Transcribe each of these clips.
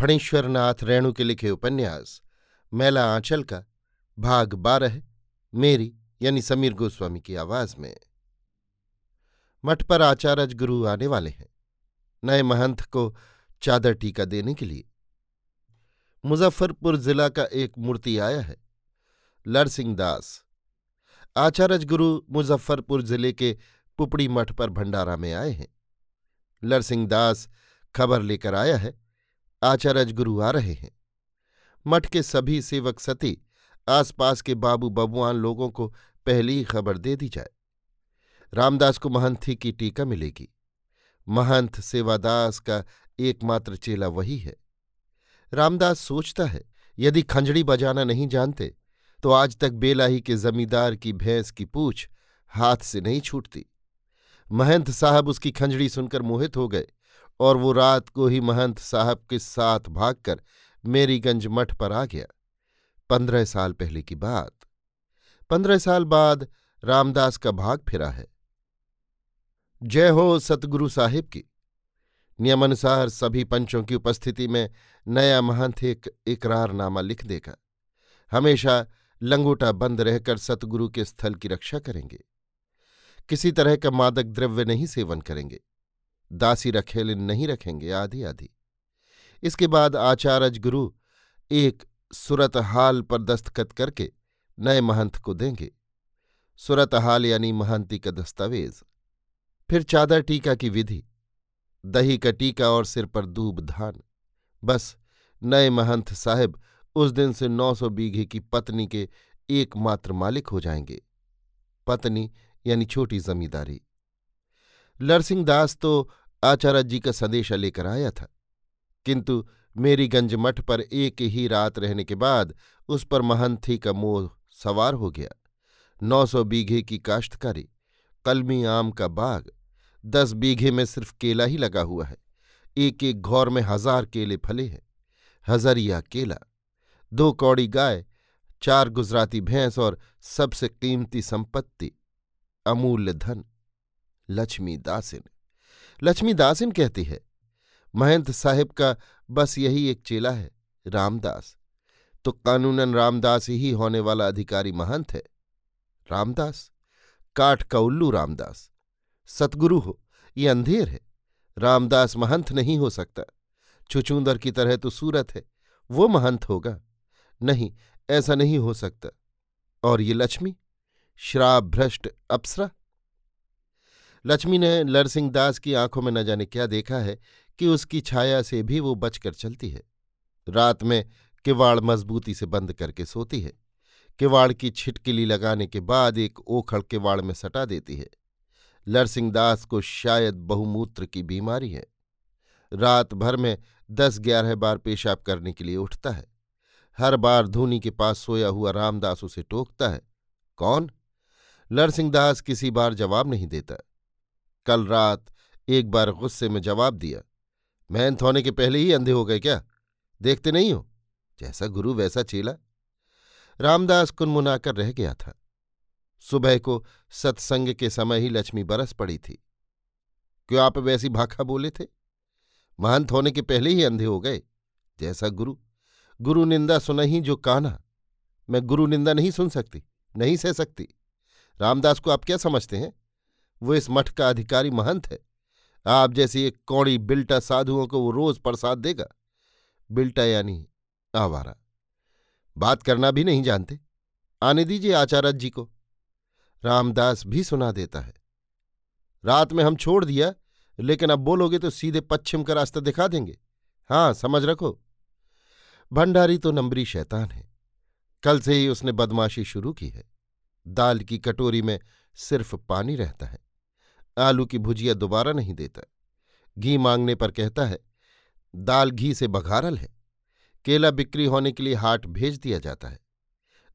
फणीश्वरनाथ रेणु के लिखे उपन्यास, मैला आंचल का, भाग बारह, मेरी, यानी समीर गोस्वामी की आवाज़ में। मठ पर आचार्य गुरु आने वाले हैं, नए महंत को चादर टीका देने के लिए। मुजफ्फरपुर जिला का एक मूर्ति आया है, लरसिंह दास। आचार्य गुरु मुजफ्फरपुर ज़िले के पुपड़ी मठ पर भंडारा में आए हैं। लरसिंह दास खबर लेकर आया है आचार्य गुरु आ रहे हैं। मठ के सभी सेवक सती आसपास के बाबू बबुआन लोगों को पहली ही खबर दे दी जाए। रामदास को महंथी की टीका मिलेगी। महंत सेवादास का एकमात्र चेला वही है। रामदास सोचता है, यदि खंजड़ी बजाना नहीं जानते तो आज तक बेलाही के जमींदार की भैंस की पूछ हाथ से नहीं छूटती। महंत साहब उसकी खंजड़ी सुनकर मोहित हो गए। और वो रात को ही महंत साहब के साथ भागकर मेरीगंज मठ पर आ गया। पंद्रह साल पहले की बात। पंद्रह साल बाद रामदास का भाग फिरा है। जय हो सतगुरु साहिब की। नियमानुसार सभी पंचों की उपस्थिति में नया महंत एक इकरारनामा लिख देगा। हमेशा लंगोटा बंद रहकर सतगुरु के स्थल की रक्षा करेंगे। किसी तरह का मादक द्रव्य नहीं सेवन करेंगे। दासी रखेल नहीं रखेंगे, आधी आधी। इसके बाद आचार्य गुरु एक सुरत हाल पर दस्तखत करके नए महंत को देंगे। सुरत हाल यानी महंती का दस्तावेज़। फिर चादर टीका की विधि। दही का टीका और सिर पर दूब धान। बस नए महंत साहब उस दिन से नौ सौ बीघे की पत्नी के एकमात्र मालिक हो जाएँगे। पत्नी यानी छोटी जमींदारी। लरसिंह दास तो आचार्य जी का संदेशा लेकर आया था। किंतु मेरीगंज मठ पर एक ही रात रहने के बाद उस पर महंथी का मोह सवार हो गया। नौ सौ बीघे की काश्तकारी, कलमी आम का बाग, दस बीघे में सिर्फ़ केला ही लगा हुआ है। एक एक घौर में हज़ार केले फले हैं, हजरिया केला, दो कौड़ी गाय, चार गुजराती भैंस और सबसे कीमती संपत्ति, अमूल्य धन, लक्ष्मी दासिन। लक्ष्मी दासिन कहती है, महंत साहिब का बस यही एक चेला है, रामदास। तो कानूनन रामदास ही होने वाला अधिकारी महंत है। रामदास, काठ का उल्लू रामदास, सतगुरु हो, ये अंधेर है। रामदास महंत नहीं हो सकता छुचूंदर की तरह तो सूरत है, वो महंत होगा। नहीं, ऐसा नहीं हो सकता। और ये लक्ष्मी, श्राप भ्रष्ट अप्सरा लक्ष्मी ने लरसिंह दास की आँखों में न जाने क्या देखा है कि उसकी छाया से भी वो बचकर चलती है। रात में किवाड़ मजबूती से बंद करके सोती है। किवाड़ की छिटकिली लगाने के बाद एक ओखड़ किवाड़ में सटा देती है। लरसिंह दास को शायद बहुमूत्र की बीमारी है। रात भर में दस ग्यारह बार पेशाब करने के लिए उठता है। हर बार धूनी के पास सोया हुआ रामदास उसे टोकता है। कौन? लरसिंह दास किसी बार जवाब नहीं देता। कल रात एक बार गुस्से में जवाब दिया मेहनत होने के पहले ही अंधे हो गए क्या? देखते नहीं हो? जैसा गुरु वैसा चेला। रामदास कुनमुनाकर रह गया था। सुबह को सत्संग के समय ही लक्ष्मी बरस पड़ी थी। क्यों आप वैसी भाखा बोले थे? महंत होने के पहले ही अंधे हो गए, जैसा गुरु। गुरु निंदा सुना ही जो काना मैं गुरु निंदा नहीं सुन सकती, नहीं सह सकती। रामदास को आप क्या समझते हैं? वो इस मठ का अधिकारी महंत है। आप जैसी एक कौड़ी बिल्टा साधुओं को वो रोज प्रसाद देगा। बिल्टा यानी आवारा। बात करना भी नहीं जानते। आने दीजिए आचार्य जी को। रामदास भी सुना देता है। रात में हम छोड़ दिया, लेकिन अब बोलोगे तो सीधे पश्चिम का रास्ता दिखा देंगे। हाँ समझ रखो। भंडारी तो नंबरी शैतान है। कल से ही उसने बदमाशी शुरू की है। दाल की कटोरी में सिर्फ़ पानी रहता है। आलू की भुजिया दोबारा नहीं देता। घी मांगने पर कहता है, दाल घी से बघारल है। केला बिक्री होने के लिए हाट भेज दिया जाता है।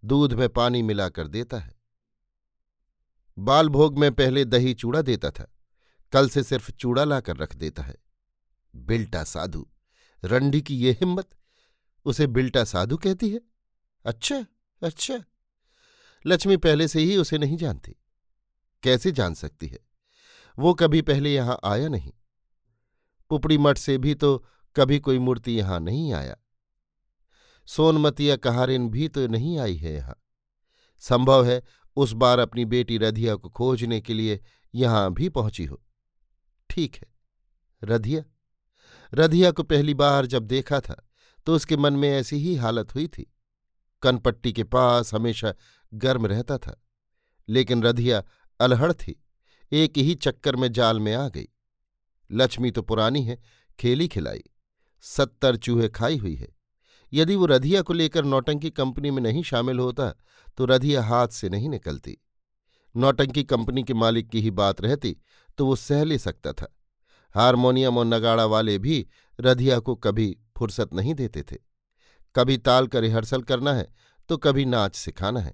दूध में पानी मिलाकर देता है। बाल भोग में पहले दही चूड़ा देता था। कल से सिर्फ़ चूड़ा लाकर रख देता है। बिल्टा साधु, रंडी की ये हिम्मत, उसे बिल्टा साधु कहती है। अच्छा अच्छा। लक्ष्मी पहले से ही उसे नहीं जानती। कैसे जान सकती है? वो कभी पहले यहाँ आया नहीं। पुपड़ी मठ से भी तो कभी कोई मूर्ति यहाँ नहीं आया। सोनमती या कहारिन भी तो नहीं आई है यहाँ। संभव है उस बार अपनी बेटी रधिया को खोजने के लिए यहाँ भी पहुँची हो। ठीक है, रधिया। रधिया को पहली बार जब देखा था तो उसके मन में ऐसी ही हालत हुई थी। कनपट्टी के पास हमेशा गर्म रहता था, लेकिन रधिया अलहड़ थी। एक ही चक्कर में जाल में आ गई। लक्ष्मी तो पुरानी है, खेली खिलाई, सत्तर चूहे खाई हुई है। यदि वो रधिया को लेकर नौटंकी कंपनी में नहीं शामिल होता तो रधिया हाथ से नहीं निकलती। नौटंकी कंपनी के मालिक की ही बात रहती तो वो सह ले सकता था। हारमोनियम और नगाड़ा वाले भी रधिया को कभी फुर्सत नहीं देते थे। कभी ताल का रिहर्सल करना है तो कभी नाच सिखाना है।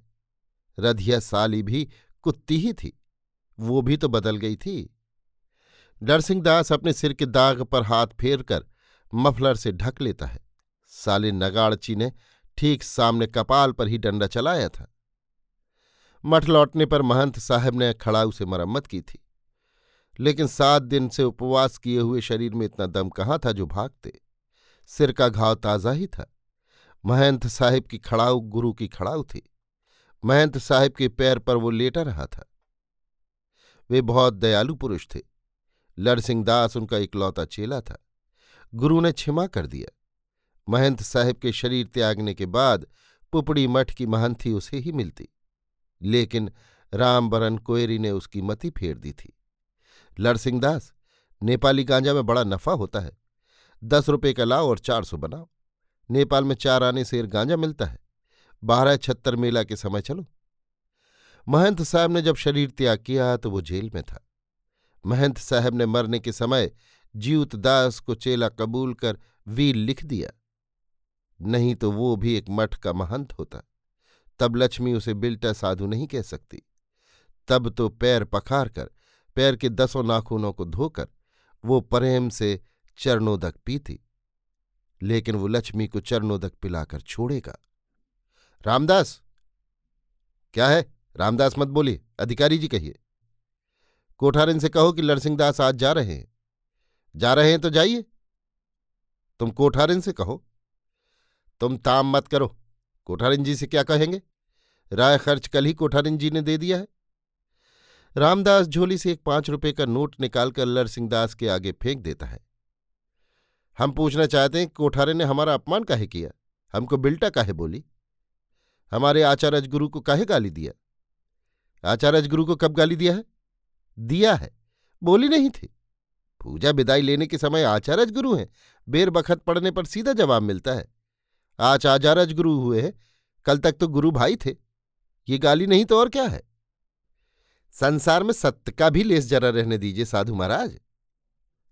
रधिया साली भी कुत्ती ही थी। वो भी तो बदल गई थी। नरसिंह दास अपने सिर के दाग पर हाथ फेर कर मफलर से ढक लेता है। साले नगाड़ची ने ठीक सामने कपाल पर ही डंडा चलाया था। मठ लौटने पर महंत साहब ने खड़ाऊ से मरम्मत की थी। लेकिन सात दिन से उपवास किए हुए शरीर में इतना दम कहाँ था जो भागते? सिर का घाव ताज़ा ही था। महंत साहिब की खड़ाऊ गुरु की खड़ाऊ थी। महंत साहिब के पैर पर वो लेटा रहा था। वे बहुत दयालु पुरुष थे। लड़सिंह दास उनका इकलौता चेला था। गुरु ने क्षमा कर दिया। महंत साहिब के शरीर त्यागने के बाद पुपड़ी मठ की महंथी उसे ही मिलती। लेकिन रामबरन कोयरी ने उसकी मति फेर दी थी। लड़सिंह दास, नेपाली गांजा में बड़ा नफा होता है। दस रुपये का लाओ और चार सौ बनाओ। नेपाल में चार आने शेर गांजा मिलता है। बारह छत्तर मेला के समय चलो। महंत साहब ने जब शरीर त्याग किया तो वो जेल में था। महंत साहब ने मरने के समय जीवत दास को चेला कबूल कर वीर लिख दिया। नहीं तो वो भी एक मठ का महंत होता। तब लक्ष्मी उसे बिल्टा साधु नहीं कह सकती। तब तो पैर पखार कर, पैर के दसों नाखूनों को धोकर वो प्रेम से चरणोदक पीती। लेकिन वो लक्ष्मी को चरणोदक पिलाकर छोड़ेगा। रामदास, क्या है? रामदास मत बोलिए, अधिकारी जी कहिए। कोठारिन से कहो कि लरसिंहदास आज जा रहे हैं। जा रहे हैं तो जाइए। तुम कोठारिन से कहो। तुम ताम मत करो। कोठारिन जी से क्या कहेंगे? राय खर्च कल ही कोठारिन जी ने दे दिया है। रामदास झोली से एक पाँच रुपए का नोट निकालकर लर लरसिंहदास के आगे फेंक देता है। हम पूछना चाहते हैं कोठारे ने हमारा अपमान काहे किया? हमको बिल्टा काहे बोली? हमारे आचार्य गुरु को काहे गाली दिया? आचार्य गुरु को कब गाली दिया है? दिया है। बोली नहीं थी। पूजा विदाई लेने के समय आचार्य गुरु हैं। बेर बखत पड़ने पर सीधा जवाब मिलता है। आज आचार्य गुरु हुए हैं। कल तक तो गुरु भाई थे। ये गाली नहीं तो और क्या है? संसार में सत्य का भी लेस जरा रहने दीजिए, साधु महाराज।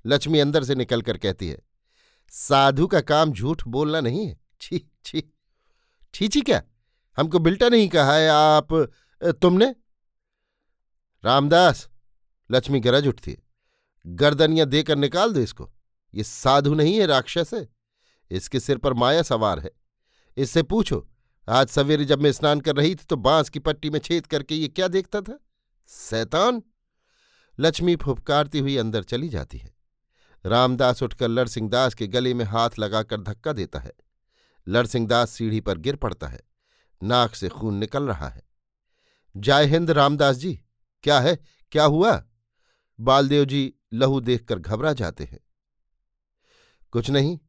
लक्ष्मी अंदर से निकलकर कहती है, साधु का काम झूठ बोलना नहीं है। छी छी। छी छी क्या? हमको बिल्टा नहीं कहा है आप, तुमने? रामदास, लक्ष्मी गरज उठती है। गर्दनियाँ देकर निकाल दो इसको। ये साधु नहीं है, राक्षस है। इसके सिर पर माया सवार है। इससे पूछो, आज सवेरे जब मैं स्नान कर रही थी तो बाँस की पट्टी में छेद करके ये क्या देखता था? सैतान। लक्ष्मी फुफकारती हुई अंदर चली जाती है। रामदास उठकर लड़सिंहदास के गले में हाथ लगाकर धक्का देता है। लड़सिंहदास सीढ़ी पर गिर पड़ता है। नाक से खून निकल रहा है। जय हिंद रामदास जी। क्या है? क्या हुआ? बालदेव जी लहू देखकर घबरा जाते हैं। कुछ नहीं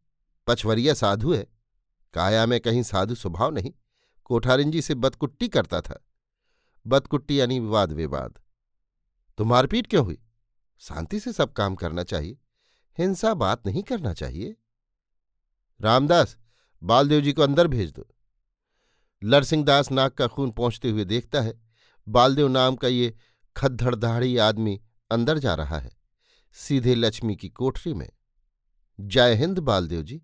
पचवरिया साधु है। काया में कहीं साधु स्वभाव नहीं। कोठारिंजी से बदकुट्टी करता था। बदकुट्टी यानी विवाद विवाद। तो मारपीट क्यों हुई? शांति से सब काम करना चाहिए। हिंसा बात नहीं करना चाहिए। रामदास, बालदेव जी को अंदर भेज दो। लरसिंह दास नाक का खून पहुँचते हुए देखता है। बालदेव नाम का ये खद्दड़ दाढ़ी आदमी अंदर जा रहा है, सीधे लक्ष्मी की कोठरी में। जय हिंद, बालदेव जी।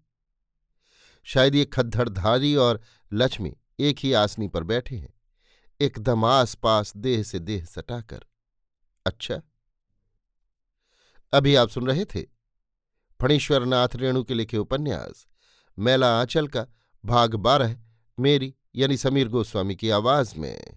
शायद ये खद्दड़धारी और लक्ष्मी एक ही आसनी पर बैठे हैं, एकदम आस पास देह से देह सटाकर। अच्छा। अभी आप सुन रहे थे फणीश्वरनाथ रेणु के लिखे उपन्यास, मैला आंचल का, भाग बारह, मेरी यानी समीर गोस्वामी की आवाज़ में।